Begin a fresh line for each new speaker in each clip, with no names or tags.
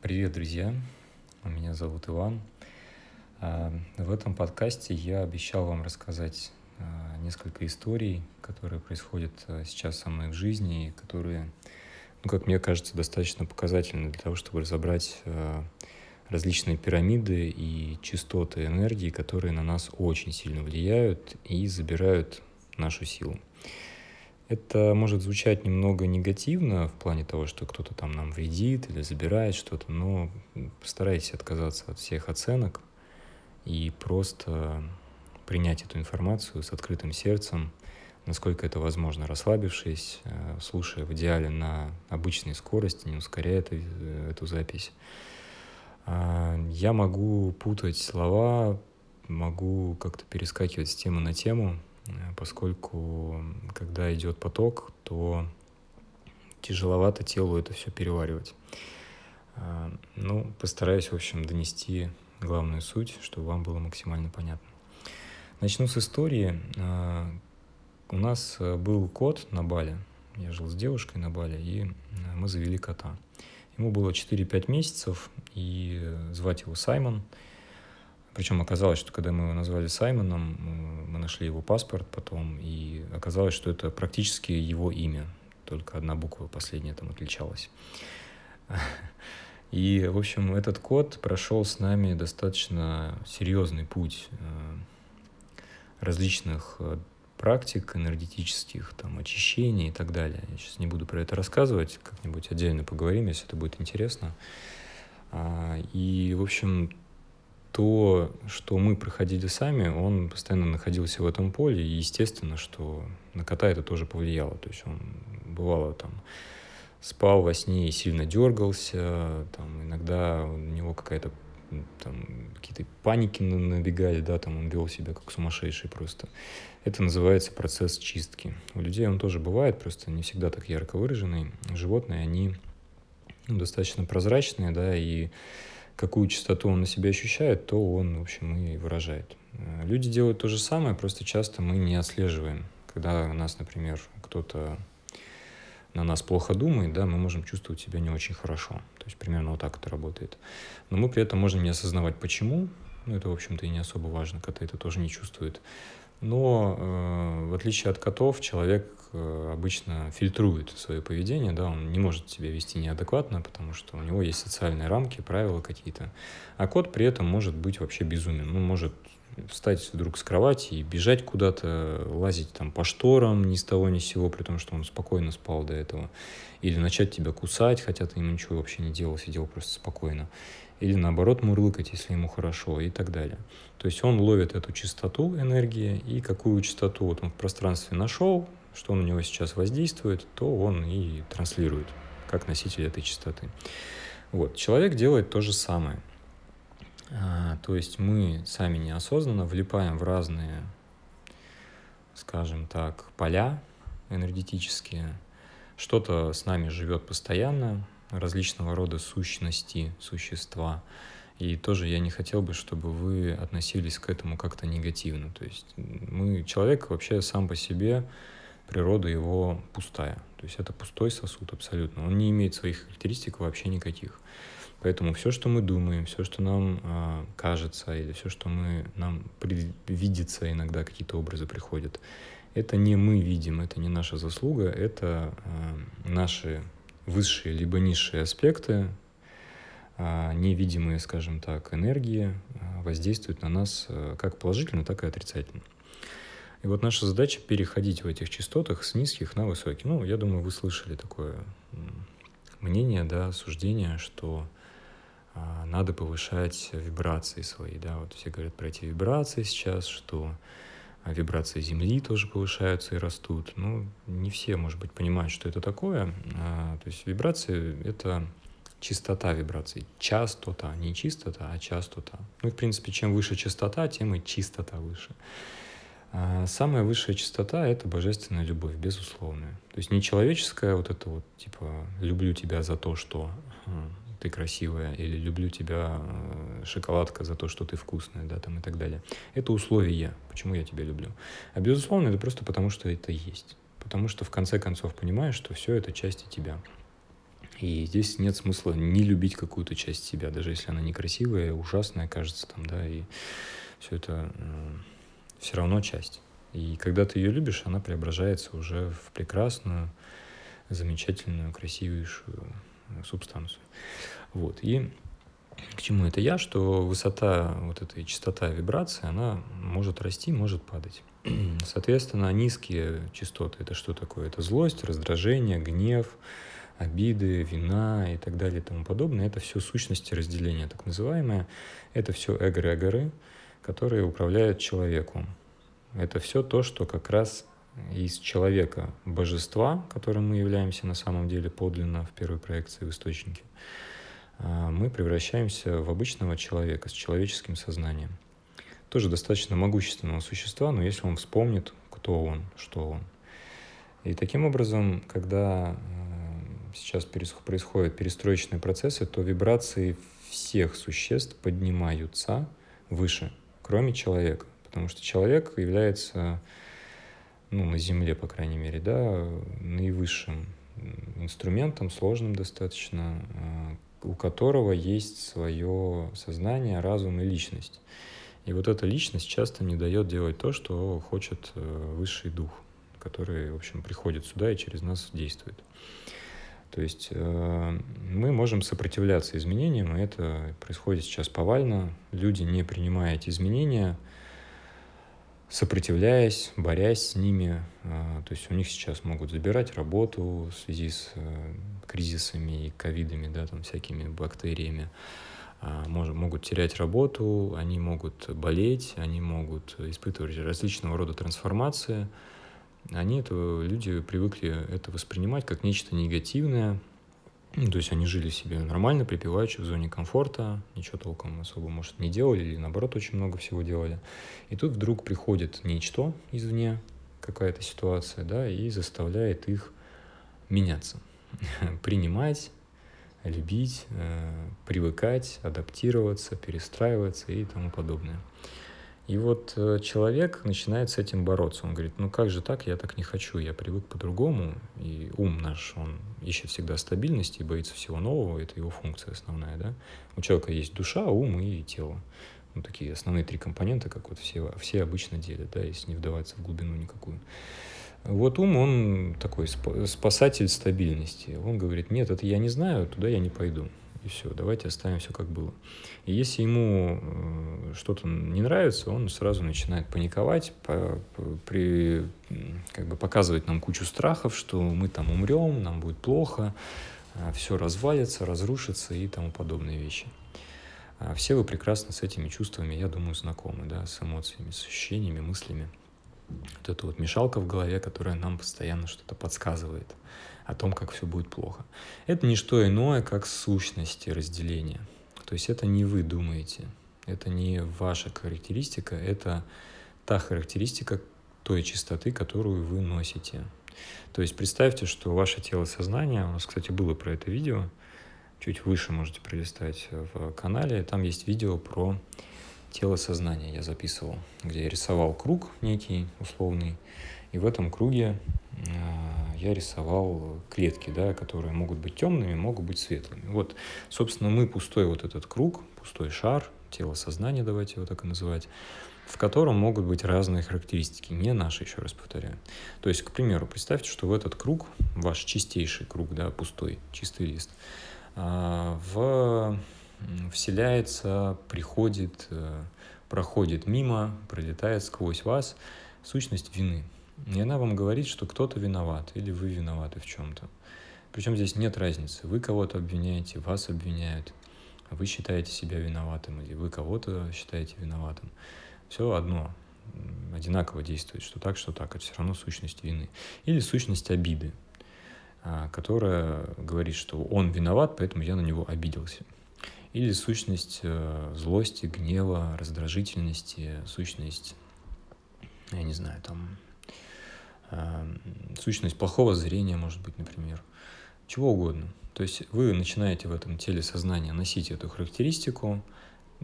Привет, друзья! Меня зовут Иван. А, в этом подкасте я обещал вам рассказать а, несколько историй, которые происходят а, сейчас со мной в жизни и которые, ну, как мне кажется, достаточно показательны для того, чтобы разобрать различные пирамиды и частоты энергии, которые на нас очень сильно влияют и забирают нашу силу. Это может звучать немного негативно в плане того, что кто-то там нам вредит или забирает что-то, но постарайтесь отказаться от всех оценок и просто принять эту информацию с открытым сердцем, насколько это возможно, расслабившись, э, слушая в идеале на обычной скорости, не ускоряя эту, э, эту запись. А, я могу путать слова, могу как-то перескакивать с темы на тему, поскольку когда идет поток, то тяжеловато телу это все переваривать. Э, ну, постараюсь, в общем, донести главную суть, чтобы вам было максимально понятно. Начну с истории. Э, у нас был кот на Бале. Я жил с девушкой на Бале, и мы завели кота. Ему было 4-5 месяцев, и звать его Саймон – причем оказалось, что когда мы его назвали Саймоном, мы нашли его паспорт потом, и оказалось, что это практически его имя, только одна буква последняя там отличалась. И, в общем, этот код прошел с нами достаточно серьезный путь э, различных э, практик энергетических, там, очищений и так далее. Я сейчас не буду про это рассказывать, как-нибудь отдельно поговорим, если это будет интересно. А, и, в общем, то, что мы проходили сами, он постоянно находился в этом поле, и естественно, что на кота это тоже повлияло. То есть он бывало там спал во сне и сильно дергался, там иногда у него какая-то там какие-то паники набегали, да, там он вел себя как сумасшедший просто. Это называется процесс чистки. У людей он тоже бывает, просто не всегда так ярко выраженный. Животные, они ну, достаточно прозрачные, да, и какую частоту он на себя ощущает, то он, в общем, и выражает. Э, люди делают то же самое, просто часто мы не отслеживаем. Когда у нас, например, кто-то на нас плохо думает, да, мы можем чувствовать себя не очень хорошо. То есть примерно вот так это работает. Но мы при этом можем не осознавать, почему. Ну, это, в общем-то, и не особо важно, коты это тоже не чувствуют. Но э, в отличие от котов, человек обычно фильтрует свое поведение, да, он не может себя вести неадекватно, потому что у него есть социальные рамки, правила какие-то. А кот при этом может быть вообще безумен. Ну, может встать вдруг с кровати и бежать куда-то, лазить там по шторам ни с того ни с сего, при том, что он спокойно спал до этого. Или начать тебя кусать, хотя ты ему ничего вообще не делал, сидел просто спокойно или наоборот мурлыкать, если ему хорошо и так далее. То есть он ловит эту частоту энергии и какую частоту вот он в пространстве нашел, что у него сейчас воздействует, то он и транслирует как носитель этой частоты. Вот. Человек делает то же самое. А, то есть мы сами неосознанно влипаем в разные, скажем так, поля энергетические. Что-то с нами живет постоянно, различного рода сущности, существа. И тоже я не хотел бы, чтобы вы относились к этому как-то негативно. То есть мы, человек вообще сам по себе, природа его пустая. То есть это пустой сосуд абсолютно. Он не имеет своих характеристик вообще никаких. Поэтому все, что мы думаем, все, что нам э, кажется, или все, что мы, нам видится, иногда какие-то образы приходят, это не мы видим, это не наша заслуга, это э, наши высшие либо низшие аспекты, а, невидимые, скажем так, энергии а, воздействуют на нас э, как положительно, так и отрицательно. И вот наша задача переходить в этих частотах с низких на высокие. Ну, я думаю, вы слышали такое мнение, да, суждение, что а, надо повышать вибрации свои, да, вот все говорят про эти вибрации сейчас, что а вибрации Земли тоже повышаются и растут. Ну, не все, может быть, понимают, что это такое. А, то есть вибрации — это частота вибраций. Частота, не чистота, а частота. Ну, в принципе, чем выше частота, тем и чистота выше. А самая высшая частота — это божественная любовь, безусловная. То есть не человеческая вот это вот, типа, люблю тебя за то, что ты красивая, или люблю тебя, э, шоколадка, за то, что ты вкусная, да, там и так далее. Это условие, почему я тебя люблю. А безусловно, это просто потому, что это есть. Потому что в конце концов понимаешь, что все это части тебя. И здесь нет смысла не любить какую-то часть себя, даже если она некрасивая, ужасная, кажется, там, да, и все это э, все равно часть. И когда ты ее любишь, она преображается уже в прекрасную, замечательную, красивейшую субстанцию. Вот. И к чему это я, что высота вот этой частота вибрации, она может расти, может падать. Соответственно, низкие частоты — это что такое? Это злость, раздражение, гнев, обиды, вина и так далее и тому подобное. Это все сущности разделения, так называемые. Это все эгрегоры, которые управляют человеком. Это все то, что как раз из человека божества, которым мы являемся на самом деле подлинно в первой проекции в источнике, а, мы превращаемся в обычного человека с человеческим сознанием. Тоже достаточно могущественного существа, но если он вспомнит, кто он, что он. И таким образом, когда э, сейчас происходят перестроечные процессы, то вибрации всех существ поднимаются выше, кроме человека. Потому что человек является, ну, на Земле, по крайней мере, да, наивысшим инструментом, сложным достаточно, э, у которого есть свое сознание, разум и личность. И вот эта личность часто не дает делать то, что хочет э, высший дух, который, в общем, приходит сюда и через нас действует. То есть э, мы можем сопротивляться изменениям, и это происходит сейчас повально. Люди, не принимая эти изменения, сопротивляясь, борясь с ними. А, то есть у них сейчас могут забирать работу в связи с э, кризисами и ковидами, да, там всякими бактериями. А, могут терять работу, они могут болеть, они могут испытывать различного рода трансформации. Они, это, люди привыкли это воспринимать как нечто негативное, ну, то есть они жили себе нормально, припеваючи в зоне комфорта, ничего толком особо, может, не делали, или наоборот, очень много всего делали. И тут вдруг приходит нечто извне, какая-то ситуация, да, и заставляет их меняться, принимать, любить, э, привыкать, адаптироваться, перестраиваться и тому подобное. И вот э, человек начинает с этим бороться. Он говорит, ну как же так, я так не хочу, я привык по-другому. И ум наш, он ищет всегда стабильности и боится всего нового, это его функция основная. Да? У человека есть душа, ум и тело. Ну, такие основные три компонента, как вот все, все обычно делят, да, если не вдаваться в глубину никакую. Вот ум, он такой спасатель стабильности. Он говорит, нет, это я не знаю, туда я не пойду и все, давайте оставим все как было. И если ему э, что-то не нравится, он сразу начинает паниковать, по, при, как бы показывать нам кучу страхов, что мы там умрем, нам будет плохо, э, все развалится, разрушится и тому подобные вещи. А все вы прекрасно с этими чувствами, я думаю, знакомы, да, с эмоциями, с ощущениями, мыслями. Вот эта вот мешалка в голове, которая нам постоянно что-то подсказывает о том, как все будет плохо. Это не что иное, как сущности разделения. То есть это не вы думаете, это не ваша характеристика, это та характеристика той чистоты, которую вы носите. То есть представьте, что ваше тело сознание, у нас, кстати, было про это видео, чуть выше можете пролистать в канале, там есть видео про тело сознания я записывал, где я рисовал круг некий условный, и в этом круге а, я рисовал клетки, да, которые могут быть темными, могут быть светлыми. Вот, собственно, мы пустой вот этот круг, пустой шар, тело сознания, давайте его так и называть, в котором могут быть разные характеристики, не наши, еще раз повторяю. То есть, к примеру, представьте, что в этот круг, ваш чистейший круг, да, пустой, чистый лист, а, в, вселяется, приходит, э, проходит мимо, пролетает сквозь вас сущность вины – и она вам говорит, что кто-то виноват или вы виноваты в чем-то. Причем здесь нет разницы. Вы кого-то обвиняете, вас обвиняют. Вы считаете себя виноватым или вы кого-то считаете виноватым. Все одно, одинаково действует, что так, что так. Это все равно сущность вины. Или сущность обиды, а, которая говорит, что он виноват, поэтому я на него обиделся. Или сущность э, злости, гнева, раздражительности, сущность, я не знаю, там сущность плохого зрения, может быть, например, чего угодно. То есть вы начинаете в этом теле сознания носить эту характеристику,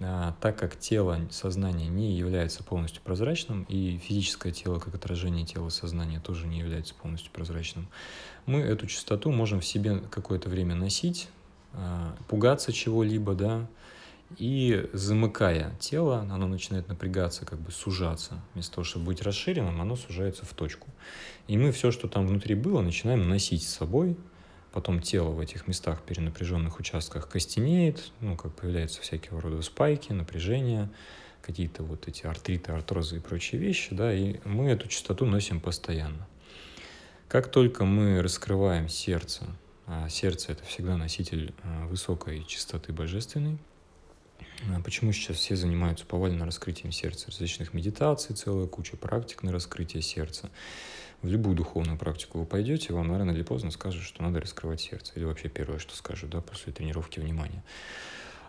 а, так как тело, сознание не является полностью прозрачным, и физическое тело, как отражение тела сознания, тоже не является полностью прозрачным, мы эту частоту можем в себе какое-то время носить, а, пугаться чего-либо, да, и замыкая тело, оно начинает напрягаться, как бы сужаться. Вместо того, чтобы быть расширенным, оно сужается в точку. И мы все, что там внутри было, начинаем носить с собой, потом тело в этих местах перенапряженных участках костенеет, ну, как появляются всякие рода спайки, напряжения, какие-то вот эти артриты, артрозы и прочие вещи, да, и мы эту частоту носим постоянно. Как только мы раскрываем сердце, а сердце это всегда носитель а, высокой частоты божественной, почему сейчас все занимаются повально раскрытием сердца? Различных медитаций, целая куча практик на раскрытие сердца в любую духовную практику вы пойдете, вам рано или поздно скажут, что надо раскрывать сердце. Или вообще первое, что скажут, да, после тренировки внимания.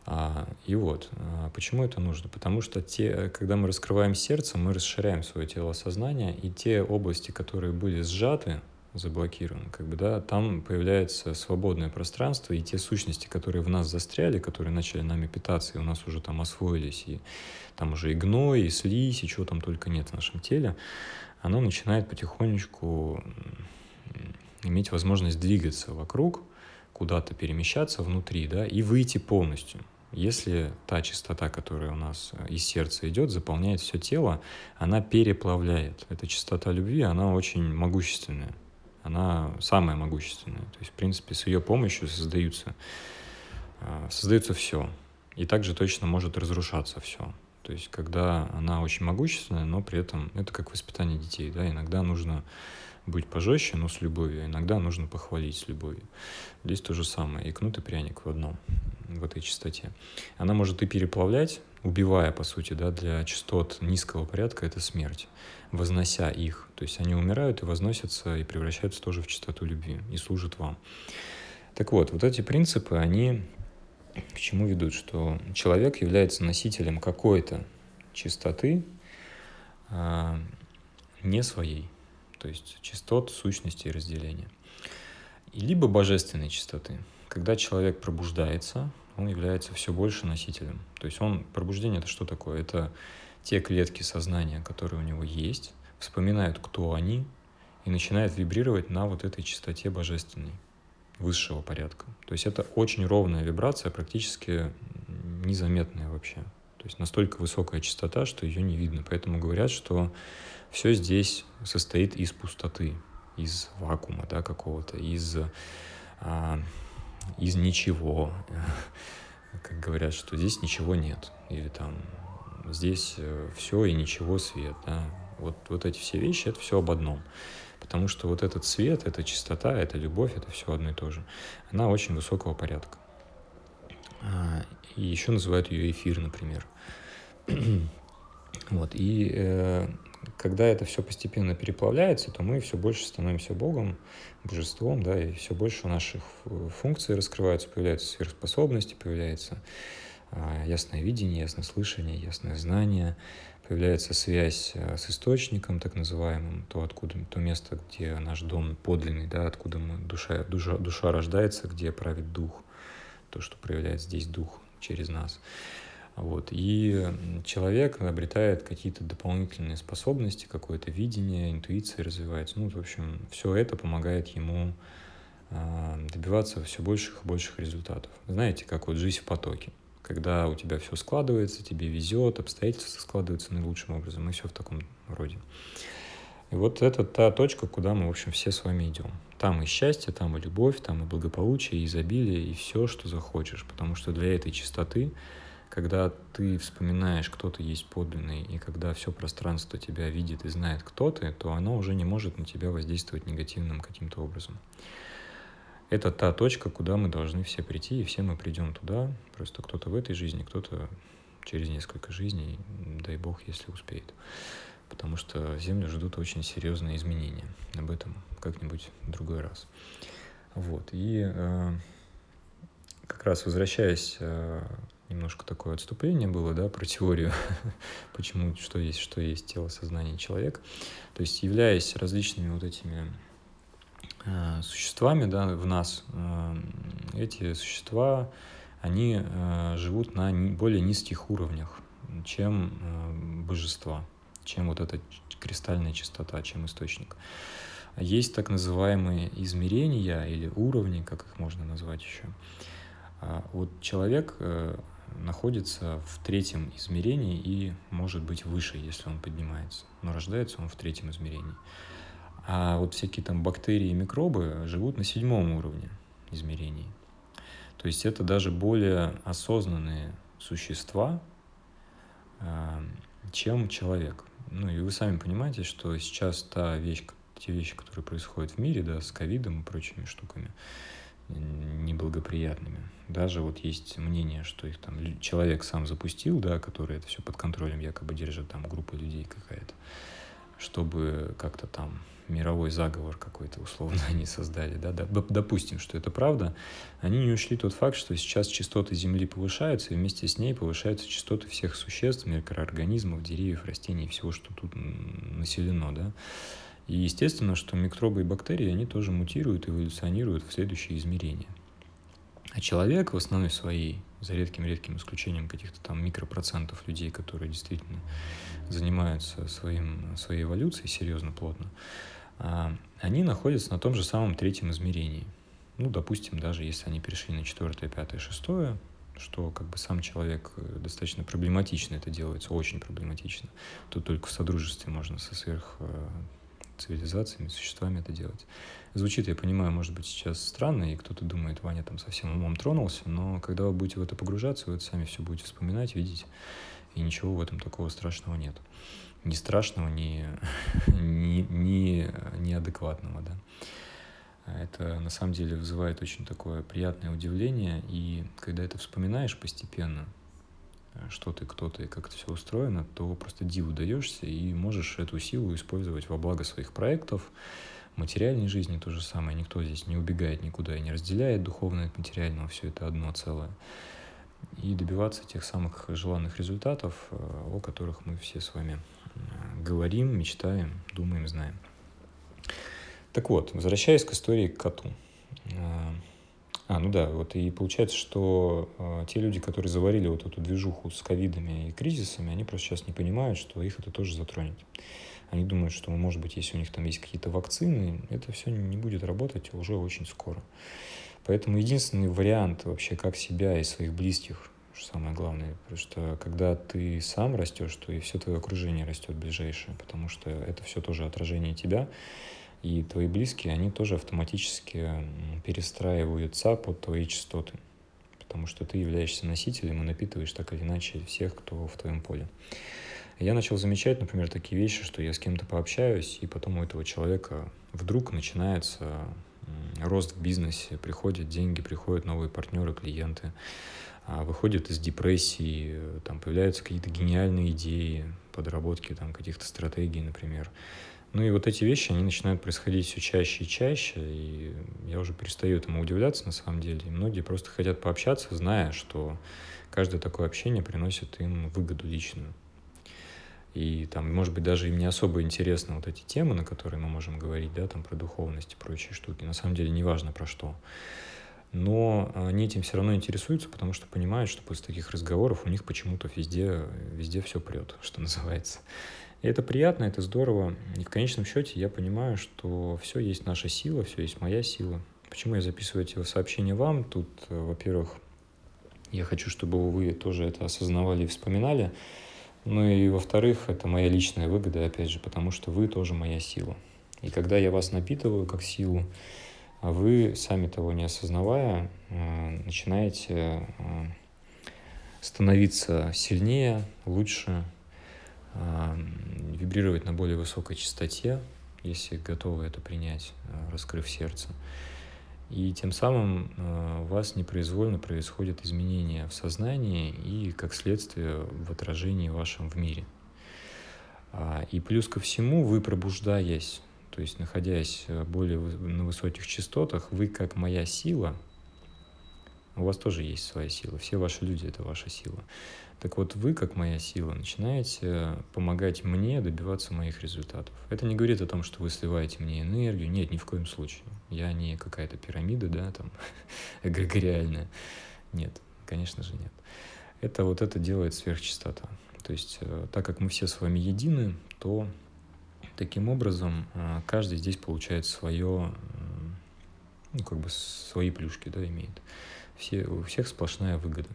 А, и вот, а почему это нужно? Потому что те, когда мы раскрываем сердце, мы расширяем свое тело сознания, и те области, которые были сжаты, заблокированы, как бы, да, там появляется свободное пространство, и те сущности, которые в нас застряли, которые начали нами питаться, и у нас уже там освоились, и там уже и гной, и слизь, и чего там только нет в нашем теле, оно начинает потихонечку иметь возможность двигаться вокруг, куда-то перемещаться внутри, да, и выйти полностью. Если та частота, которая у нас э, из сердца идет, заполняет все тело, она переплавляет. Эта частота любви, она очень могущественная. Она самая могущественная. То есть, в принципе, с ее помощью создаются, э, создается все. И также точно может разрушаться все. То есть, когда она очень могущественная, но при этом это как воспитание детей, да, иногда нужно быть пожестче, но с любовью, иногда нужно похвалить с любовью. Здесь то же самое, и кнут и пряник в одном, в этой частоте. Она может и переплавлять, убивая, по сути, да, для частот низкого порядка это смерть, вознося их. То есть они умирают и возносятся, и превращаются тоже в частоту любви, и служат вам. Так вот, вот эти принципы, они к чему ведут? Что человек является носителем какой-то чистоты, а, не своей, то есть частот, сущности и разделения. Либо божественной чистоты. Когда человек пробуждается, он является все больше носителем. То есть он, пробуждение это что такое? Это те клетки сознания, которые у него есть, вспоминают, кто они, и начинают вибрировать на вот этой чистоте божественной высшего порядка. То есть это очень ровная вибрация, практически незаметная вообще. То есть настолько высокая частота, что ее не видно. Поэтому говорят, что все здесь состоит из пустоты, из вакуума да, какого-то, из, а, из ничего. Как говорят, что здесь ничего нет. Или там здесь э, все и ничего свет. Да? Вот, вот эти все вещи, это все об одном. Потому что вот этот свет, эта чистота, эта любовь, это все одно и то же. Она очень высокого порядка. А, и еще называют ее эфир, например. вот. И э, когда это все постепенно переплавляется, то мы все больше становимся Богом, божеством, да, и все больше наших функций раскрываются, появляются сверхспособности, появляется э, ясное видение, ясное слышание, ясное знание, появляется связь э, с источником, так называемым, то, откуда, то место, где наш дом подлинный, да, откуда мы, душа, душа, душа рождается, где правит дух, то, что проявляет здесь дух через нас. Вот. И человек обретает какие-то дополнительные способности, какое-то видение, интуиция развивается. Ну, в общем, все это помогает ему э, добиваться все больших и больших результатов. Знаете, как вот жизнь в потоке когда у тебя все складывается, тебе везет, обстоятельства складываются наилучшим образом, и все в таком роде. И вот это та точка, куда мы, в общем, все с вами идем. Там и счастье, там и любовь, там и благополучие, и изобилие, и все, что захочешь. Потому что для этой чистоты, когда ты вспоминаешь, кто ты есть подлинный, и когда все пространство тебя видит и знает, кто ты, то оно уже не может на тебя воздействовать негативным каким-то образом это та точка, куда мы должны все прийти, и все мы придем туда. Просто кто-то в этой жизни, кто-то через несколько жизней, дай бог, если успеет. Потому что Землю ждут очень серьезные изменения. Об этом как-нибудь в другой раз. Вот. И э, как раз возвращаясь, э, немножко такое отступление было, да, про теорию, почему, что есть, что есть тело, сознание, человек. То есть, являясь различными вот этими Э, существами да, в нас. Э, эти существа, они э, живут на более низких уровнях, чем э, божества, чем вот эта кристальная чистота, чем источник. Есть так называемые измерения или уровни, как их можно назвать еще. А вот человек э, находится в третьем измерении и может быть выше, если он поднимается. Но рождается он в третьем измерении. А вот всякие там бактерии и микробы живут на седьмом уровне измерений. То есть это даже более осознанные существа, а, чем человек. Ну и вы сами понимаете, что сейчас та вещь, те вещи, которые происходят в мире, да, с ковидом и прочими штуками, неблагоприятными. Даже вот есть мнение, что их там человек сам запустил, да, который это все под контролем якобы держит, там группа людей какая-то, чтобы как-то там мировой заговор какой-то условно они создали, да, допустим, что это правда, они не учли тот факт, что сейчас частоты Земли повышаются, и вместе с ней повышаются частоты всех существ, микроорганизмов, деревьев, растений, всего, что тут населено, да, и естественно, что микробы и бактерии, они тоже мутируют, эволюционируют в следующие измерения. А человек в основной своей, за редким-редким исключением каких-то там микропроцентов людей, которые действительно занимаются своим, своей эволюцией серьезно, плотно, а, они находятся на том же самом третьем измерении. Ну, допустим, даже если они перешли на четвертое, пятое, шестое, что как бы сам человек э, достаточно проблематично это делается, очень проблематично. Тут только в содружестве можно со сверх э, цивилизациями, существами это делать. Звучит, я понимаю, может быть, сейчас странно, и кто-то думает, Ваня там совсем умом тронулся, но когда вы будете в это погружаться, вы это сами все будете вспоминать, видеть, и ничего в этом такого страшного нет. Ни страшного, ни, ни, ни неадекватного, да. Это на самом деле вызывает очень такое приятное удивление, и когда это вспоминаешь постепенно, что ты, кто ты и как это все устроено, то просто диву даешься и можешь эту силу использовать во благо своих проектов, материальной жизни то же самое. Никто здесь не убегает никуда и не разделяет духовное от материального, все это одно целое. И добиваться тех самых желанных результатов, э, о которых мы все с вами э, говорим, мечтаем, думаем, знаем. Так вот, возвращаясь к истории к коту. А, ну да, вот и получается, что э, те люди, которые заварили вот эту движуху с ковидами и кризисами, они просто сейчас не понимают, что их это тоже затронет. Они думают, что, может быть, если у них там есть какие-то вакцины, это все не будет работать уже очень скоро. Поэтому единственный вариант вообще, как себя и своих близких, что самое главное, потому что когда ты сам растешь, то и все твое окружение растет ближайшее, потому что это все тоже отражение тебя, и твои близкие, они тоже автоматически перестраиваются под твои частоты, потому что ты являешься носителем и напитываешь так или иначе всех, кто в твоем поле. Я начал замечать, например, такие вещи, что я с кем-то пообщаюсь, и потом у этого человека вдруг начинается рост в бизнесе, приходят деньги, приходят новые партнеры, клиенты, а выходят из депрессии, там появляются какие-то гениальные идеи, подработки там каких-то стратегий, например. Ну и вот эти вещи, они начинают происходить все чаще и чаще, и я уже перестаю этому удивляться на самом деле. И многие просто хотят пообщаться, зная, что каждое такое общение приносит им выгоду личную. И там, может быть, даже им не особо интересны вот эти темы, на которые мы можем говорить, да, там про духовность и прочие штуки. На самом деле, неважно про что. Но они этим все равно интересуются, потому что понимают, что после таких разговоров у них почему-то везде, везде все прет, что называется. И это приятно, это здорово. И в конечном счете я понимаю, что все есть наша сила, все есть моя сила. Почему я записываю эти сообщения вам? Тут, э, во-первых, я хочу, чтобы вы тоже это осознавали и вспоминали. Ну и, во-вторых, это моя личная выгода, опять же, потому что вы тоже моя сила. И когда я вас напитываю как силу, а вы, сами того не осознавая, э, начинаете э, становиться сильнее, лучше, вибрировать на более высокой частоте, если готовы это принять, э, раскрыв сердце. И тем самым э, у вас непроизвольно происходят изменения в сознании и, как следствие, в отражении вашем в мире. А, и плюс ко всему, вы пробуждаясь, то есть находясь э, более на высоких частотах, вы как моя сила, у вас тоже есть своя сила, все ваши люди — это ваша сила. Так вот, вы, как моя сила, начинаете помогать мне добиваться моих результатов. Это не говорит о том, что вы сливаете мне энергию. Нет, ни в коем случае. Я не какая-то пирамида, да, там, эгрегориальная. Нет. Конечно же нет. Это вот это делает сверхчистота. То есть, э, так как мы все с вами едины, то таким образом э, каждый здесь получает свое, ну, как бы свои плюшки, да, имеет. Все, у всех сплошная выгода.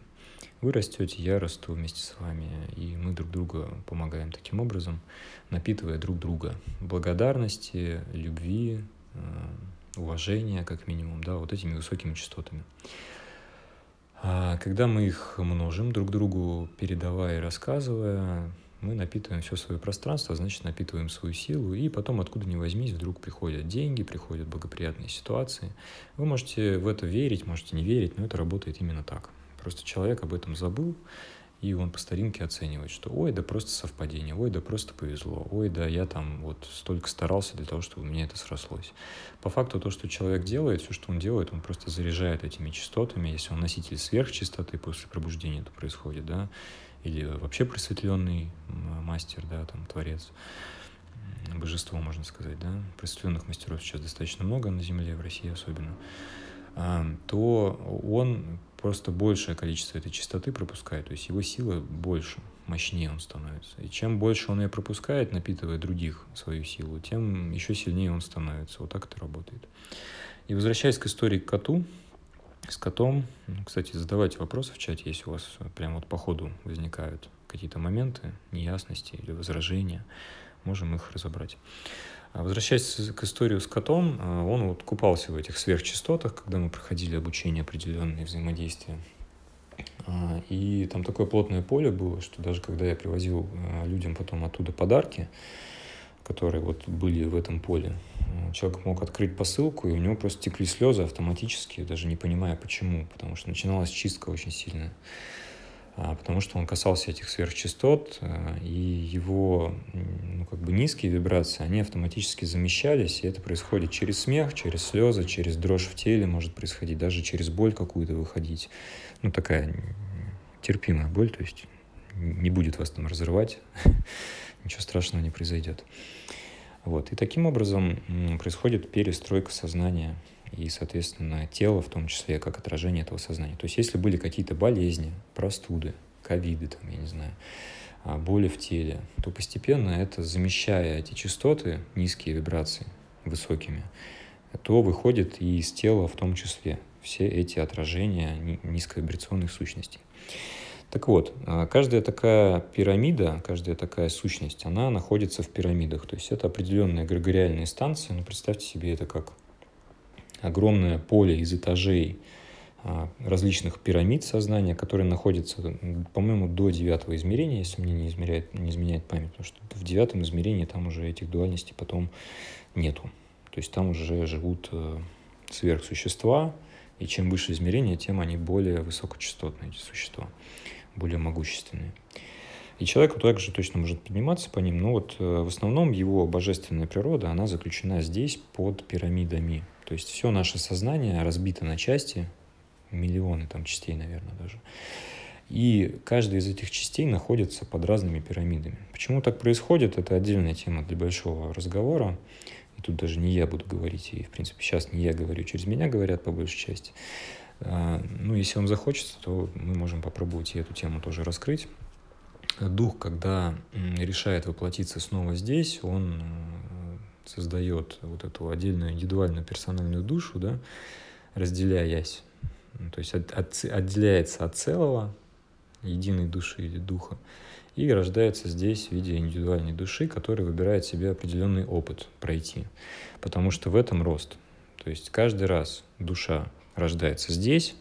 Вы растете, я расту вместе с вами, и мы друг другу помогаем таким образом, напитывая друг друга благодарности, любви, э, уважения, как минимум, да, вот этими высокими частотами. А когда мы их множим друг другу, передавая и рассказывая, мы напитываем все свое пространство, значит, напитываем свою силу, и потом, откуда ни возьмись, вдруг приходят деньги, приходят благоприятные ситуации. Вы можете в это верить, можете не верить, но это работает именно так. Просто человек об этом забыл, и он по старинке оценивает, что ой, да просто совпадение, ой, да просто повезло, ой, да я там вот столько старался для того, чтобы у меня это срослось. По факту то, что человек делает, все, что он делает, он просто заряжает этими частотами, если он носитель сверхчистоты после пробуждения это происходит, да, или вообще просветленный мастер, да, там, творец, божество, можно сказать, да, просветленных мастеров сейчас достаточно много на Земле, в России особенно, то он просто большее количество этой частоты пропускает, то есть его сила больше, мощнее он становится. И чем больше он ее пропускает, напитывая других свою силу, тем еще сильнее он становится. Вот так это работает. И возвращаясь к истории к коту, с котом, кстати, задавайте вопросы в чате, если у вас прямо вот по ходу возникают какие-то моменты, неясности или возражения, можем их разобрать. А возвращаясь к истории с котом, а, он вот купался в этих сверхчастотах, когда мы проходили обучение определенные взаимодействия. А, и там такое плотное поле было, что даже когда я привозил людям потом оттуда подарки, которые вот были в этом поле, человек мог открыть посылку, и у него просто текли слезы автоматически, даже не понимая почему, потому что начиналась чистка очень сильная. А, потому что он касался этих сверхчастот, а, и его ну, как бы низкие вибрации, они автоматически замещались, и это происходит через смех, через слезы, через дрожь в теле может происходить, даже через боль какую-то выходить. Ну, такая терпимая боль, то есть не будет вас там разрывать, ничего страшного не произойдет. Вот. И таким образом происходит перестройка сознания и, соответственно, тело в том числе, как отражение этого сознания. То есть, если были какие-то болезни, простуды, ковиды, там, я не знаю, а, боли в теле, то постепенно это, замещая эти частоты, низкие вибрации высокими, то выходит и из тела в том числе все эти отражения низковибрационных сущностей. Так вот, а, каждая такая пирамида, каждая такая сущность, она находится в пирамидах. То есть это определенные эгрегориальные станции. Ну, представьте себе это как огромное поле из этажей а, различных пирамид сознания, которые находятся, по-моему, до девятого измерения, если мне не, измеряет, не изменяет память, потому что в девятом измерении там уже этих дуальностей потом нету. То есть там уже живут э, сверхсущества, и чем выше измерение, тем они более высокочастотные, эти существа, более могущественные. И человек также точно может подниматься по ним, но вот э, в основном его божественная природа, она заключена здесь под пирамидами. То есть все наше сознание разбито на части, миллионы там частей, наверное, даже. И каждая из этих частей находится под разными пирамидами. Почему так происходит, это отдельная тема для большого разговора. И тут даже не я буду говорить, и, в принципе, сейчас не я говорю, через меня говорят по большей части. А, ну, если вам захочется, то мы можем попробовать и эту тему тоже раскрыть. Дух, когда решает воплотиться снова здесь, он создает вот эту отдельную индивидуальную персональную душу, да, разделяясь, ну, то есть от, от, отделяется от целого, единой души или духа, и рождается здесь в виде индивидуальной души, которая выбирает себе определенный опыт пройти. Потому что в этом рост. То есть каждый раз душа рождается здесь,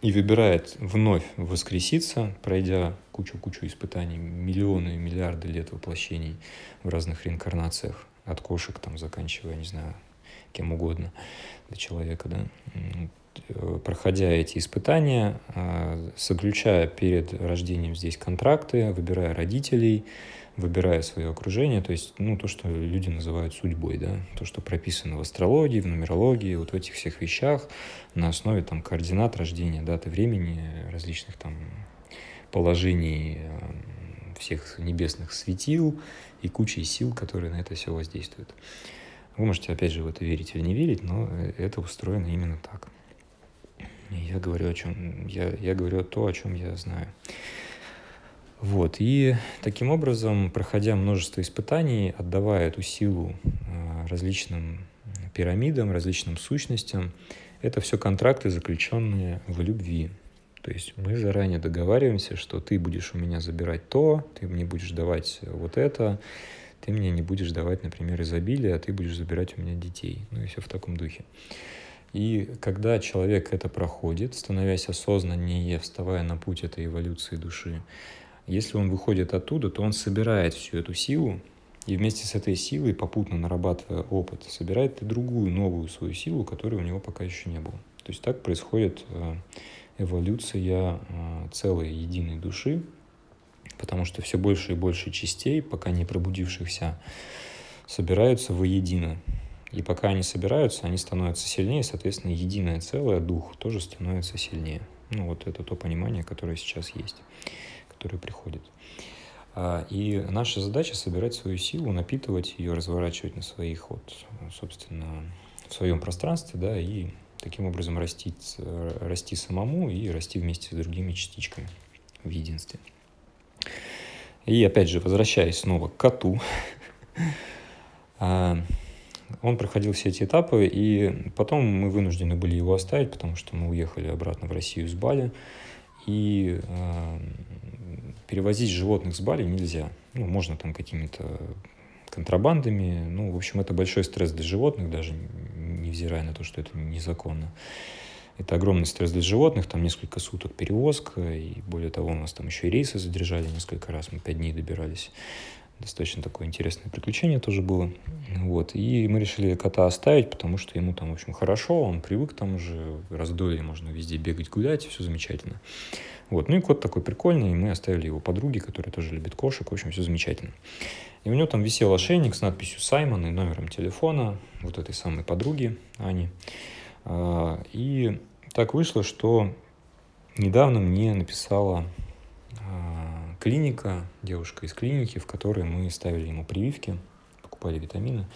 и выбирает вновь воскреситься, пройдя кучу-кучу испытаний, миллионы, миллиарды лет воплощений в разных реинкарнациях, от кошек там заканчивая, не знаю, кем угодно для человека, да, э, проходя эти испытания, а, заключая перед рождением здесь контракты, выбирая родителей, выбирая свое окружение, то есть, ну, то, что люди называют судьбой, да, то, что прописано в астрологии, в нумерологии, вот в этих всех вещах, на основе там координат рождения, даты времени, различных там положений э, всех небесных светил и кучей сил, которые на это все воздействуют. Вы можете, опять же, в это верить или не верить, но это устроено именно так. Я говорю о чем, я, я говорю то, о чем я знаю. Вот, и таким образом, проходя множество испытаний, отдавая эту силу а, различным пирамидам, различным сущностям, это все контракты, заключенные в любви. То есть мы заранее договариваемся, что ты будешь у меня забирать то, ты мне будешь давать вот это, ты мне не будешь давать, например, изобилие, а ты будешь забирать у меня детей. Ну и все в таком духе. И когда человек это проходит, становясь осознаннее, вставая на путь этой эволюции души, если он выходит оттуда, то он собирает всю эту силу, и вместе с этой силой, попутно нарабатывая опыт, собирает и другую новую свою силу, которой у него пока еще не было. То есть так происходит э, эволюция э, целой единой души, потому что все больше и больше частей, пока не пробудившихся, собираются воедино. И пока они собираются, они становятся сильнее, соответственно, единое целое, дух тоже становится сильнее. Ну, вот это то понимание, которое сейчас есть, которое приходит. А, и наша задача собирать свою силу, напитывать ее, разворачивать на своих, вот, собственно, в своем пространстве, да, и таким образом расти, расти самому и расти вместе с другими частичками в единстве. И опять же, возвращаясь снова к коту, а, он проходил все эти этапы, и потом мы вынуждены были его оставить, потому что мы уехали обратно в Россию с Бали, и э, перевозить животных с Бали нельзя. Ну, можно там какими-то контрабандами. Ну, в общем, это большой стресс для животных, даже невзирая на то, что это незаконно. Это огромный стресс для животных, там несколько суток перевозка, и более того, у нас там еще и рейсы задержали несколько раз, мы пять дней добирались. Достаточно такое интересное приключение тоже было. Вот. И мы решили кота оставить, потому что ему там, в общем, хорошо, он привык там уже, раздолье, можно везде бегать, гулять, все замечательно. Вот. Ну и кот такой прикольный, и мы оставили его подруге, которая тоже любит кошек, в общем, все замечательно. И у него там висел ошейник с надписью «Саймон» и номером телефона вот этой самой подруги Ани. А, и так вышло, что недавно мне написала а, клиника, девушка из клиники, в которой мы ставили ему прививки, покупали витамины.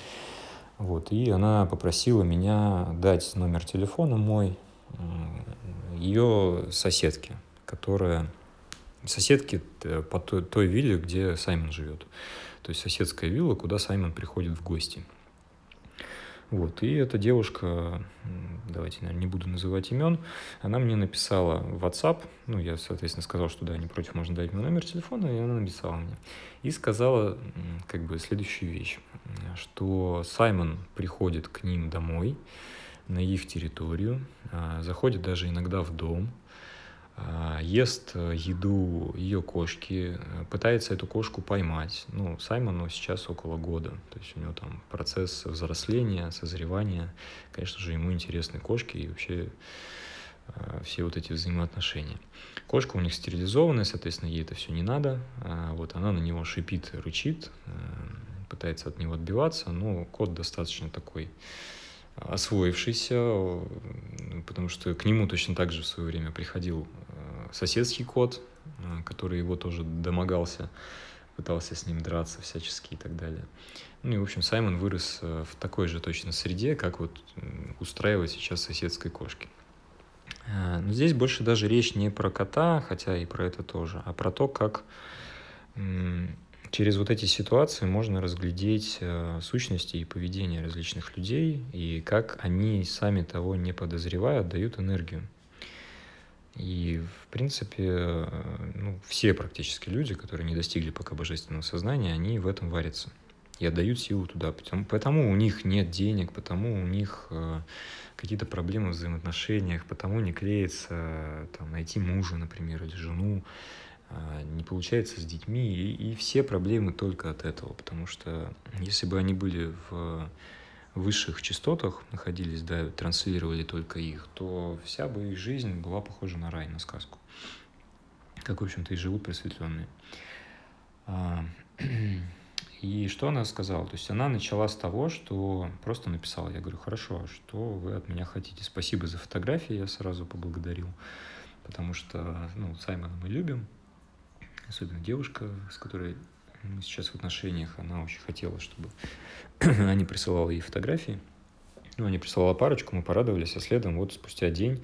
Вот, и она попросила меня дать номер телефона мой ее соседке, которая соседки э, по той, той вилле, где Саймон живет. То есть соседская вилла, куда Саймон приходит в гости. Вот, и эта девушка, давайте, наверное, не буду называть имен, она мне написала в WhatsApp, ну, я, соответственно, сказал, что да, не против, можно дать мне номер телефона, и она написала мне. И сказала, как бы, следующую вещь, что Саймон приходит к ним домой, на их территорию, а, заходит даже иногда в дом, ест э, еду ее кошки, э, пытается эту кошку поймать. Ну, Саймону сейчас около года, то есть у него там процесс взросления, созревания. Конечно же, ему интересны кошки и вообще э, все вот эти взаимоотношения. Кошка у них стерилизованная, соответственно, ей это все не надо. А вот она на него шипит, рычит, пытается от него отбиваться, но кот достаточно такой освоившийся, потому что к нему точно так же в свое время приходил соседский кот, э, который его тоже домогался, пытался с ним драться всячески и так далее. Ну и, в общем, Саймон вырос э, в такой же точно среде, как вот устраивать сейчас соседской кошки. Но здесь больше даже речь не про кота, хотя и про это тоже, а про то, как через вот эти ситуации можно разглядеть э, сущности и поведение различных людей, и как они, сами того не подозревая, дают энергию. И, в принципе, э, ну, все практически люди, которые не достигли пока божественного сознания, они в этом варятся и отдают силу туда. Потому, потому у них нет денег, потому у них э, какие-то проблемы в взаимоотношениях, потому не клеится э, там, найти мужа, например, или жену. А, не получается с детьми, и, и все проблемы только от этого, потому что если бы они были в высших частотах находились, да, транслировали только их, то вся бы их жизнь была похожа на рай, на сказку. Как, в общем-то, и живут просветленные. А, и что она сказала? То есть она начала с того, что просто написала. Я говорю, хорошо, а что вы от меня хотите? Спасибо за фотографии, я сразу поблагодарил. Потому что, ну, Саймона мы любим, особенно девушка, с которой сейчас в отношениях, она очень хотела, чтобы Аня присылала ей фотографии. Ну, Аня присылала парочку, мы порадовались, а следом вот спустя день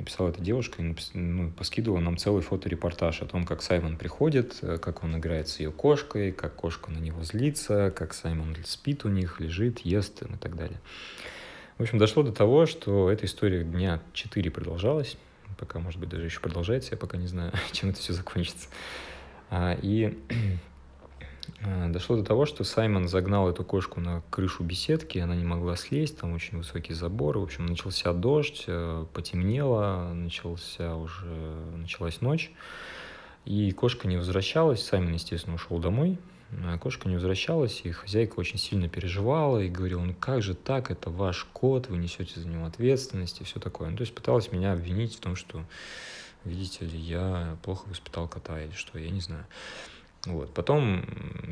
написала эта девушка и ну, поскидывала нам целый фоторепортаж о том, как Саймон приходит, э, как он играет с ее кошкой, как кошка на него злится, как Саймон спит у них, лежит, ест и так далее. В общем, дошло до того, что эта история дня 4 продолжалась, пока, может быть, даже еще продолжается, я пока не знаю, чем это все закончится. А, и дошло до того, что Саймон загнал эту кошку на крышу беседки, она не могла слезть, там очень высокий забор, в общем, начался дождь, э, потемнело, начался уже, началась ночь, и кошка не возвращалась, Саймон, естественно, ушел домой, а кошка не возвращалась, и хозяйка очень сильно переживала и говорила, ну как же так, это ваш кот, вы несете за него ответственность и все такое. Ну, то есть пыталась меня обвинить в том, что, видите ли, я плохо воспитал кота или что, я не знаю. Вот. Потом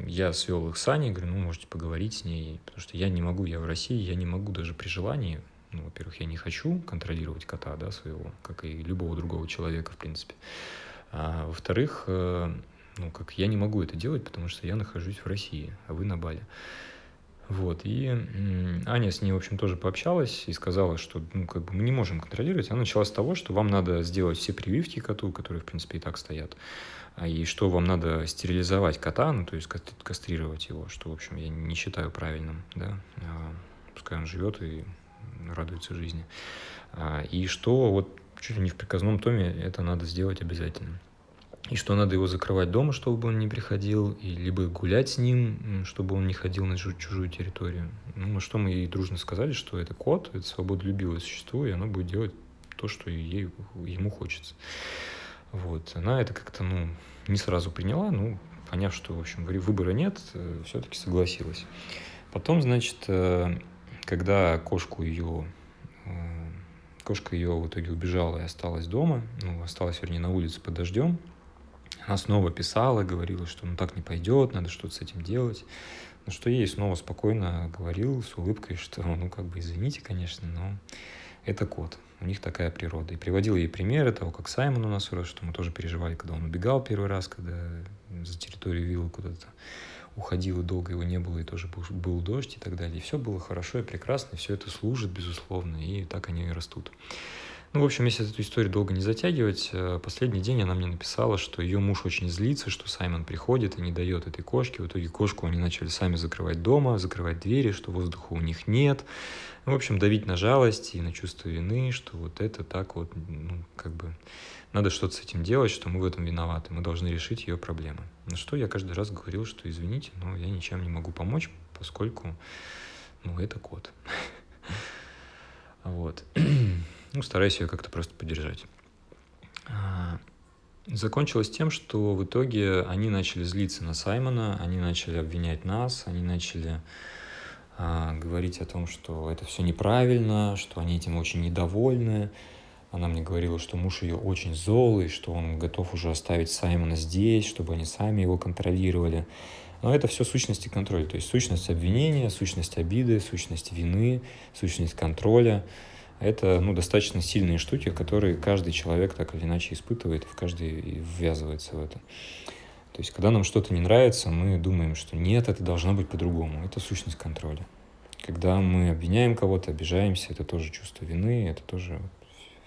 я свел их с Аней, говорю, ну, можете поговорить с ней, потому что я не могу, я в России, я не могу даже при желании, ну, во-первых, я не хочу контролировать кота, да, своего, как и любого другого человека, в принципе. А во-вторых, э, ну, как я не могу это делать, потому что я нахожусь в России, а вы на Бали. Вот, и Аня с ней, в общем, тоже пообщалась и сказала, что, ну, как бы мы не можем контролировать. Она начала с того, что вам надо сделать все прививки коту, которые, в принципе, и так стоят, а и что вам надо стерилизовать кота, ну, то есть кастрировать его, что, в общем, я не считаю правильным, да, а, пускай он живет и радуется жизни. А, и что вот чуть ли не в приказном томе это надо сделать обязательно и что надо его закрывать дома, чтобы он не приходил, и либо гулять с ним, чтобы он не ходил на чужую территорию. Ну, что мы ей дружно сказали, что это кот, это свободолюбивое существо, и оно будет делать то, что ей, ему хочется. Вот. Она это как-то, ну, не сразу приняла, ну, поняв, что, в общем, выбора нет, э, все-таки согласилась. Потом, значит, э, когда кошку ее э, кошка ее в итоге убежала и осталась дома, ну, осталась, вернее, на улице под дождем, она снова писала, говорила, что ну так не пойдет, надо что-то с этим делать. Но что ей снова спокойно говорил с улыбкой, что ну как бы извините, конечно, но это кот. У них такая природа. И приводил ей примеры того, как Саймон у нас рос, что мы тоже переживали, когда он убегал первый раз, когда за территорию виллы куда-то уходил, и долго его не было, и тоже был, был дождь и так далее. И все было хорошо и прекрасно, и все это служит, безусловно, и так они и растут. Ну, в общем, если эту историю долго не затягивать, э, последний день она мне написала, что ее муж очень злится, что Саймон приходит и не дает этой кошке. В итоге кошку они начали сами закрывать дома, закрывать двери, что воздуха у них нет. Ну, в общем, давить на жалость и на чувство вины, что вот это так вот, ну, как бы, надо что-то с этим делать, что мы в этом виноваты, мы должны решить ее проблемы. На что я каждый раз говорил, что извините, но я ничем не могу помочь, поскольку, ну, это кот. Вот. Ну, стараюсь ее как-то просто поддержать. А, закончилось тем, что в итоге они начали злиться на Саймона, они начали обвинять нас, они начали а, говорить о том, что это все неправильно, что они этим очень недовольны. Она мне говорила, что муж ее очень злой, что он готов уже оставить Саймона здесь, чтобы они сами его контролировали. Но это все сущности контроля, то есть сущность обвинения, сущность обиды, сущность вины, сущность контроля – это ну, достаточно сильные штуки, которые каждый человек так или иначе испытывает, в каждый ввязывается в это. То есть, когда нам что-то не нравится, мы думаем, что нет, это должно быть по-другому. Это сущность контроля. Когда мы обвиняем кого-то, обижаемся, это тоже чувство вины, это тоже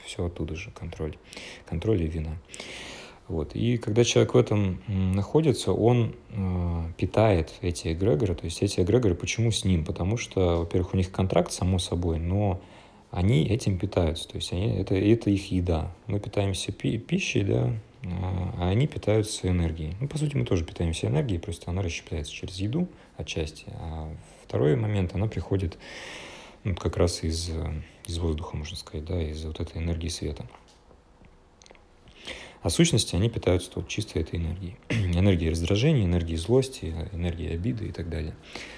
все оттуда же, контроль. Контроль и вина. Вот. И когда человек в этом находится, он э, питает эти эгрегоры. То есть эти эгрегоры почему с ним? Потому что, во-первых, у них контракт, само собой, но они этим питаются, то есть они, это, это их еда. Мы питаемся пи пищей, да, а они питаются энергией. Ну, по сути, мы тоже питаемся энергией, просто она расщепляется через еду отчасти. А второй момент, она приходит ну, как раз из, из воздуха, можно сказать, да, из вот этой энергии света. А сущности, они питаются вот чисто этой энергией. энергией раздражения, энергией злости, энергией обиды и так далее.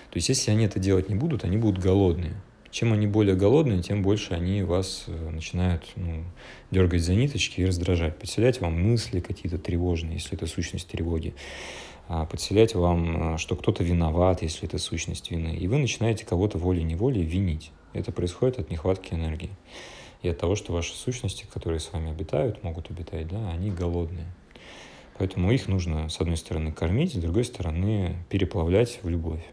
То есть, если они это делать не будут, они будут голодные чем они более голодные, тем больше они вас э, начинают ну, дергать за ниточки и раздражать, подселять вам мысли какие-то тревожные, если это сущность тревоги, а подселять вам, э, что кто-то виноват, если это сущность вины. И вы начинаете кого-то волей-неволей винить. Это происходит от нехватки энергии. И от того, что ваши сущности, которые с вами обитают, могут обитать, да, они голодные. Поэтому их нужно, с одной стороны, кормить, с другой стороны, переплавлять в любовь.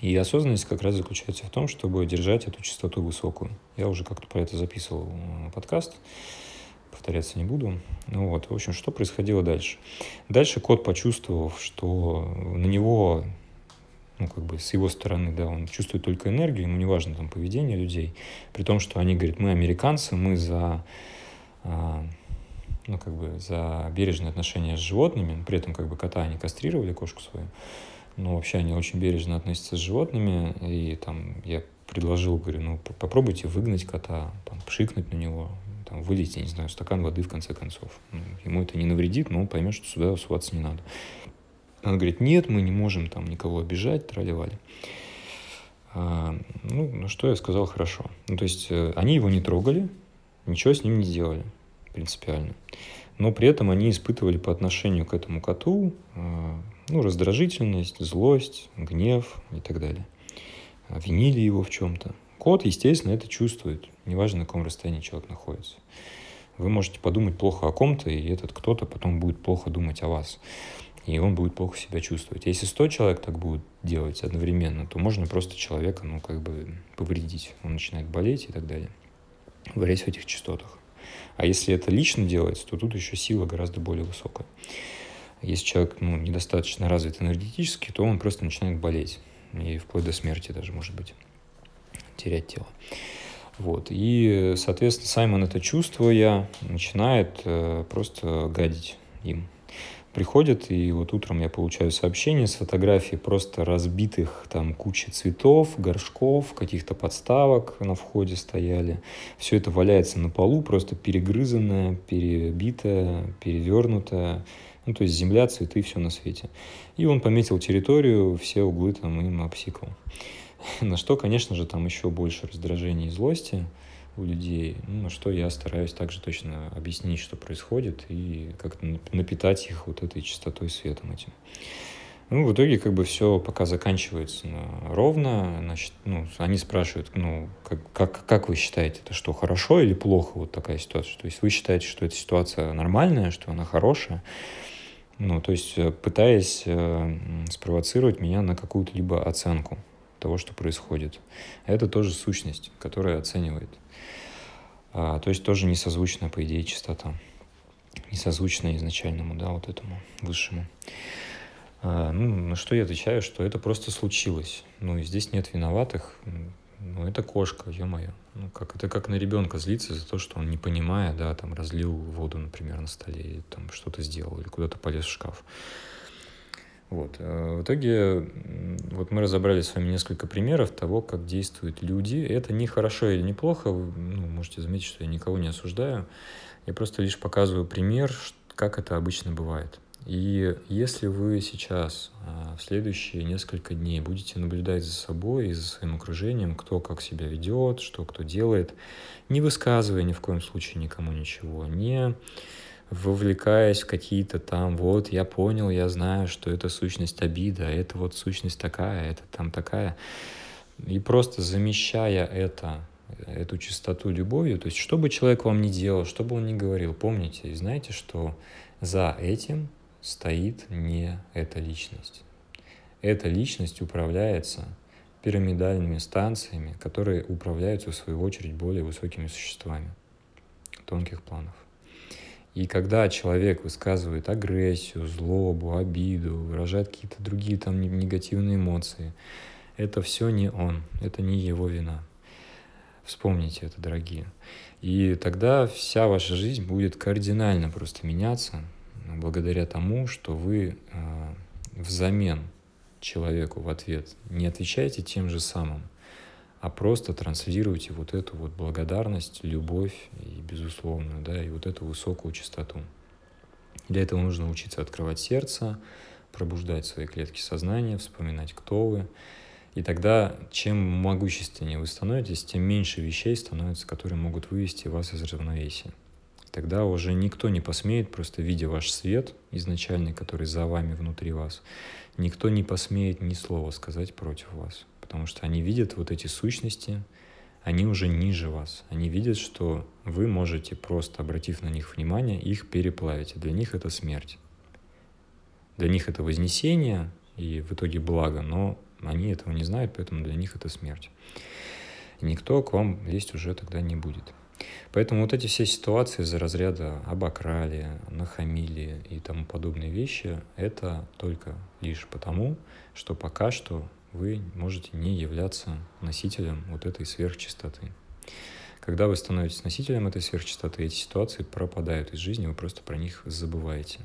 И осознанность как раз заключается в том, чтобы держать эту частоту высокую. Я уже как-то про это записывал подкаст, повторяться не буду. Ну вот, в общем, что происходило дальше? Дальше кот, почувствовав, что на него, ну, как бы с его стороны, да, он чувствует только энергию, ему не важно там поведение людей, при том, что они говорят, мы американцы, мы за а, ну, как бы за бережное отношение с животными, при этом как бы кота они кастрировали, кошку свою, но вообще они очень бережно относятся с животными, и там я предложил, говорю, ну попробуйте выгнать кота, там, пшикнуть на него, там, вылить, я не знаю, стакан воды в конце концов. Ну, ему это не навредит, но он поймет, что сюда суваться не надо. Он говорит, нет, мы не можем там никого обижать, тролливали. А, ну, ну, что я сказал, хорошо. Ну, то есть э, они его не трогали, ничего с ним не делали принципиально. Но при этом они испытывали по отношению к этому коту а, ну, раздражительность, злость, гнев и так далее. Винили его в чем-то. Кот, естественно, это чувствует, неважно, на каком расстоянии человек находится. Вы можете подумать плохо о ком-то, и этот кто-то потом будет плохо думать о вас. И он будет плохо себя чувствовать. Если 100 человек так будут делать одновременно, то можно просто человека, ну, как бы повредить. Он начинает болеть и так далее. Варясь в этих частотах. А если это лично делается, то тут еще сила гораздо более высокая. Если человек ну, недостаточно развит энергетически, то он просто начинает болеть. И вплоть до смерти даже, может быть, терять тело. Вот. И, соответственно, Саймон это чувствуя, начинает э, просто гадить им. Приходит, и вот утром я получаю сообщение с фотографией просто разбитых там кучи цветов, горшков, каких-то подставок на входе стояли. Все это валяется на полу, просто перегрызанное, перебитое, перевернутое. Ну, то есть земля, цветы, все на свете. И он пометил территорию, все углы там им обсикал. На что, конечно же, там еще больше раздражения и злости у людей, ну, на что я стараюсь также точно объяснить, что происходит, и как-то напитать их вот этой чистотой, светом этим. Ну, в итоге как бы все пока заканчивается ровно, значит, ну, они спрашивают, ну, как, как, как вы считаете, это что, хорошо или плохо вот такая ситуация? То есть вы считаете, что эта ситуация нормальная, что она хорошая? Ну, то есть э, пытаясь э, спровоцировать меня на какую-то либо оценку того, что происходит. Это тоже сущность, которая оценивает. А, то есть тоже несозвучная, по идее, частота. Несозвучная изначальному, да, вот этому высшему. А, ну, на что я отвечаю, что это просто случилось. Ну, и здесь нет виноватых. Ну, это кошка, ё-моё. Ну, как, это как на ребенка злиться за то, что он, не понимая, да, там, разлил воду, например, на столе, или там что-то сделал, или куда-то полез в шкаф. Вот. Э, в итоге вот мы разобрали с вами несколько примеров того, как действуют люди. Это не хорошо или неплохо. Ну, можете заметить, что я никого не осуждаю. Я просто лишь показываю пример, как это обычно бывает. И если вы сейчас а, в следующие несколько дней будете наблюдать за собой и за своим окружением, кто как себя ведет, что кто делает, не высказывая ни в коем случае никому ничего, не вовлекаясь в какие-то там, вот, я понял, я знаю, что это сущность обида, это вот сущность такая, это там такая. И просто замещая это, эту чистоту любовью, то есть что бы человек вам ни делал, что бы он ни говорил, помните и знаете, что за этим стоит не эта личность. Эта личность управляется пирамидальными станциями, которые управляются, в свою очередь, более высокими существами тонких планов. И когда человек высказывает агрессию, злобу, обиду, выражает какие-то другие там негативные эмоции, это все не он, это не его вина. Вспомните это, дорогие. И тогда вся ваша жизнь будет кардинально просто меняться благодаря тому, что вы э, взамен человеку в ответ не отвечаете тем же самым, а просто транслируете вот эту вот благодарность, любовь и безусловную, да, и вот эту высокую частоту. Для этого нужно учиться открывать сердце, пробуждать свои клетки сознания, вспоминать, кто вы. И тогда, чем могущественнее вы становитесь, тем меньше вещей становится, которые могут вывести вас из равновесия. Тогда уже никто не посмеет, просто видя ваш свет изначальный, который за вами внутри вас, никто не посмеет ни слова сказать против вас потому что они видят вот эти сущности, они уже ниже вас. Они видят, что вы можете, просто обратив на них внимание, их переплавить. Для них это смерть. Для них это вознесение и в итоге благо, но они этого не знают, поэтому для них это смерть. И никто к вам лезть уже тогда не будет. Поэтому вот эти все ситуации из-за разряда обокрали, нахамили и тому подобные вещи, это только лишь потому, что пока что вы можете не являться носителем вот этой сверхчистоты. Когда вы становитесь носителем этой сверхчистоты, эти ситуации пропадают из жизни, вы просто про них забываете,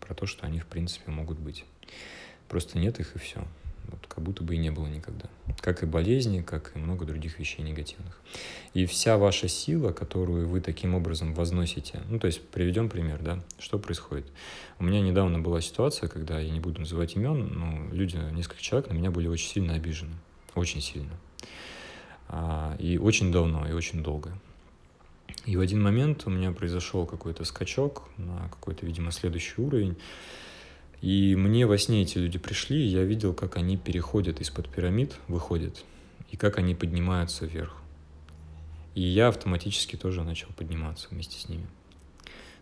про то, что они в принципе могут быть. Просто нет их и все. Вот как будто бы и не было никогда. Как и болезни, как и много других вещей негативных. И вся ваша сила, которую вы таким образом возносите, ну, то есть приведем пример, да, что происходит. У меня недавно была ситуация, когда, я не буду называть имен, но люди, несколько человек на меня были очень сильно обижены. Очень сильно. А, и очень давно, и очень долго. И в один момент у меня произошел какой-то скачок на какой-то, видимо, следующий уровень. И мне во сне эти люди пришли, и я видел, как они переходят из-под пирамид, выходят, и как они поднимаются вверх. И я автоматически тоже начал подниматься вместе с ними.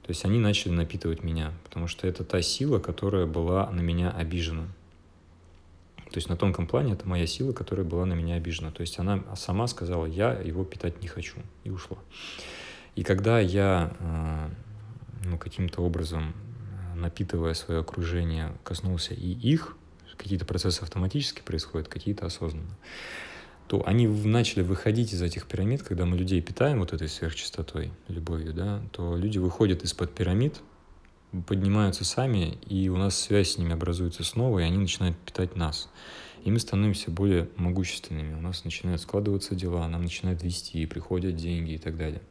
То есть они начали напитывать меня, потому что это та сила, которая была на меня обижена. То есть на тонком плане это моя сила, которая была на меня обижена. То есть она сама сказала, я его питать не хочу, и ушла. И когда я э, ну, каким-то образом напитывая свое окружение, коснулся и их, какие-то процессы автоматически происходят, какие-то осознанно, то они начали выходить из этих пирамид, когда мы людей питаем вот этой сверхчистотой, любовью, да, то люди выходят из-под пирамид, поднимаются сами, и у нас связь с ними образуется снова, и они начинают питать нас. И мы становимся более могущественными, у нас начинают складываться дела, нам начинают вести, приходят деньги и так далее.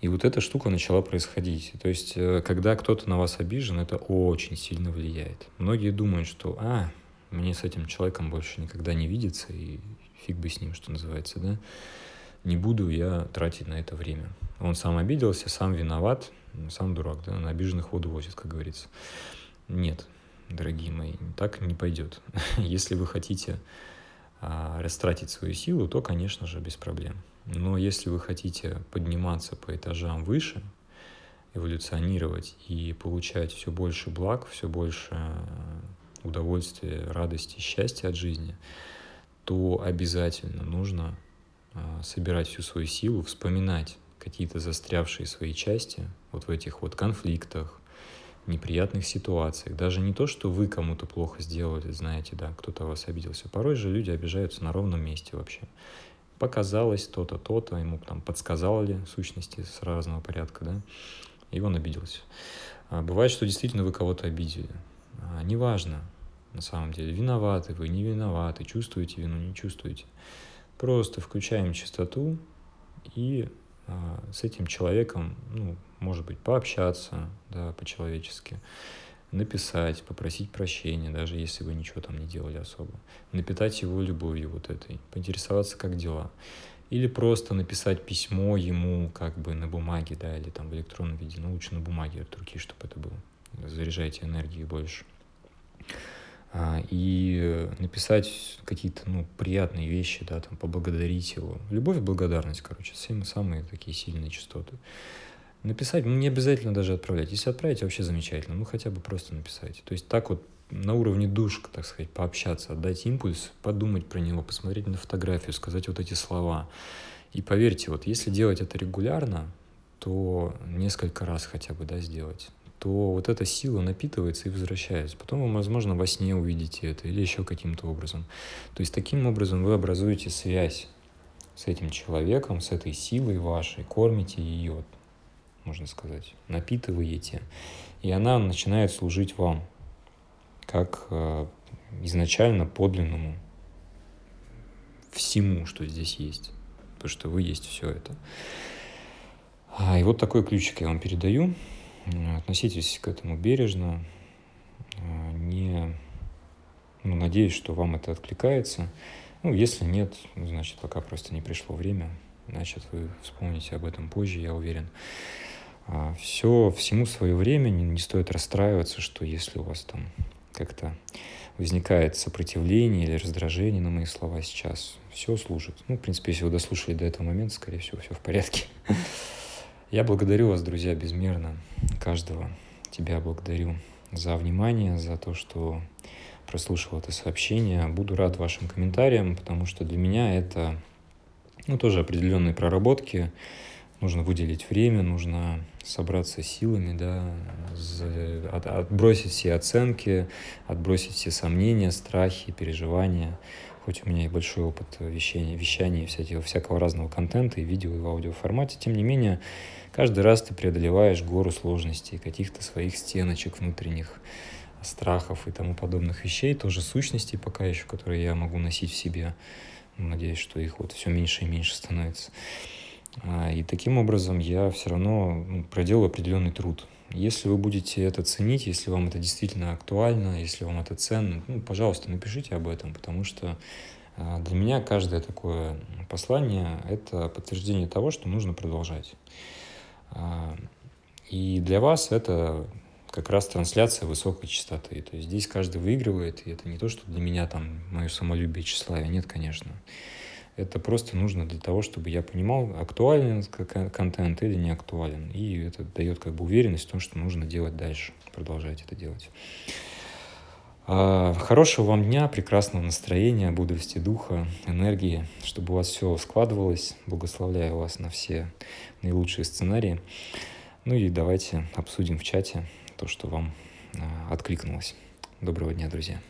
И вот эта штука начала происходить. То есть, э, когда кто-то на вас обижен, это очень сильно влияет. Многие думают, что, а, мне с этим человеком больше никогда не видеться, и фиг бы с ним, что называется, да. Не буду я тратить на это время. Он сам обиделся, сам виноват, сам дурак, да, на обиженных воду возит, как говорится. Нет, дорогие мои, так не пойдет. Если вы хотите а, растратить свою силу, то, конечно же, без проблем. Но если вы хотите подниматься по этажам выше, эволюционировать и получать все больше благ, все больше э, удовольствия, радости, счастья от жизни, то обязательно нужно э, собирать всю свою силу, вспоминать какие-то застрявшие свои части вот в этих вот конфликтах, неприятных ситуациях. Даже не то, что вы кому-то плохо сделали, знаете, да, кто-то вас обиделся. Порой же люди обижаются на ровном месте вообще показалось то-то, то-то, ему там подсказали сущности с разного порядка, да, и он обиделся. А бывает, что действительно вы кого-то обидели. А, неважно, на самом деле, виноваты вы, не виноваты, чувствуете вину, не чувствуете. Просто включаем чистоту и а, с этим человеком, ну, может быть, пообщаться, да, по-человечески написать, попросить прощения, даже если вы ничего там не делали особо, напитать его любовью вот этой, поинтересоваться, как дела. Или просто написать письмо ему как бы на бумаге, да, или там в электронном виде, но лучше на бумаге от руки, чтобы это было. Заряжайте энергии больше. А, и написать какие-то, ну, приятные вещи, да, там, поблагодарить его. Любовь и благодарность, короче, самые, самые такие сильные частоты. Написать, ну, не обязательно даже отправлять. Если отправить, вообще замечательно. Ну, хотя бы просто написать. То есть так вот на уровне душка, так сказать, пообщаться, отдать импульс, подумать про него, посмотреть на фотографию, сказать вот эти слова. И поверьте, вот если делать это регулярно, то несколько раз хотя бы, да, сделать, то вот эта сила напитывается и возвращается. Потом вы, возможно, во сне увидите это или еще каким-то образом. То есть таким образом вы образуете связь с этим человеком, с этой силой вашей, кормите ее, можно сказать, напитываете, и она начинает служить вам как э, изначально подлинному всему, что здесь есть, потому что вы есть все это. А, и вот такой ключик я вам передаю. Относитесь к этому бережно, э, не, ну, надеюсь, что вам это откликается. Ну, если нет, значит, пока просто не пришло время, значит, вы вспомните об этом позже, я уверен. А, Все, всему свое время, не, не стоит расстраиваться, что если у вас там как-то возникает сопротивление или раздражение на мои слова сейчас, все служит. Ну, в принципе, если вы дослушали до этого момента, скорее всего, все в порядке. Я благодарю вас, друзья, безмерно, каждого. Тебя благодарю за внимание, за то, что прослушал это сообщение. Буду рад вашим комментариям, потому что для меня это ну, тоже определенные проработки. Нужно выделить время, нужно собраться силами, да, от, отбросить все оценки, отбросить все сомнения, страхи, переживания. Хоть у меня и большой опыт вещания, вещания всякого, всякого разного контента и видео, и в аудиоформате, тем не менее, каждый раз ты преодолеваешь гору сложностей, каких-то своих стеночек внутренних, страхов и тому подобных вещей, тоже сущностей пока еще, которые я могу носить в себе. Надеюсь, что их вот все меньше и меньше становится. А, и таким образом я все равно ну, проделаю определенный труд. Если вы будете это ценить, если вам это действительно актуально, если вам это ценно, ну, пожалуйста, напишите об этом, потому что а, для меня каждое такое послание – это подтверждение того, что нужно продолжать. А, и для вас это как раз трансляция высокой частоты. То есть здесь каждый выигрывает, и это не то, что для меня там мое самолюбие тщеславие. Нет, конечно. Это просто нужно для того, чтобы я понимал, актуален контент или не актуален. И это дает как бы уверенность в том, что нужно делать дальше, продолжать это делать. А, хорошего вам дня, прекрасного настроения, бодрости духа, энергии, чтобы у вас все складывалось. Благословляю вас на все наилучшие сценарии. Ну и давайте обсудим в чате то, что вам а, откликнулось. Доброго дня, друзья.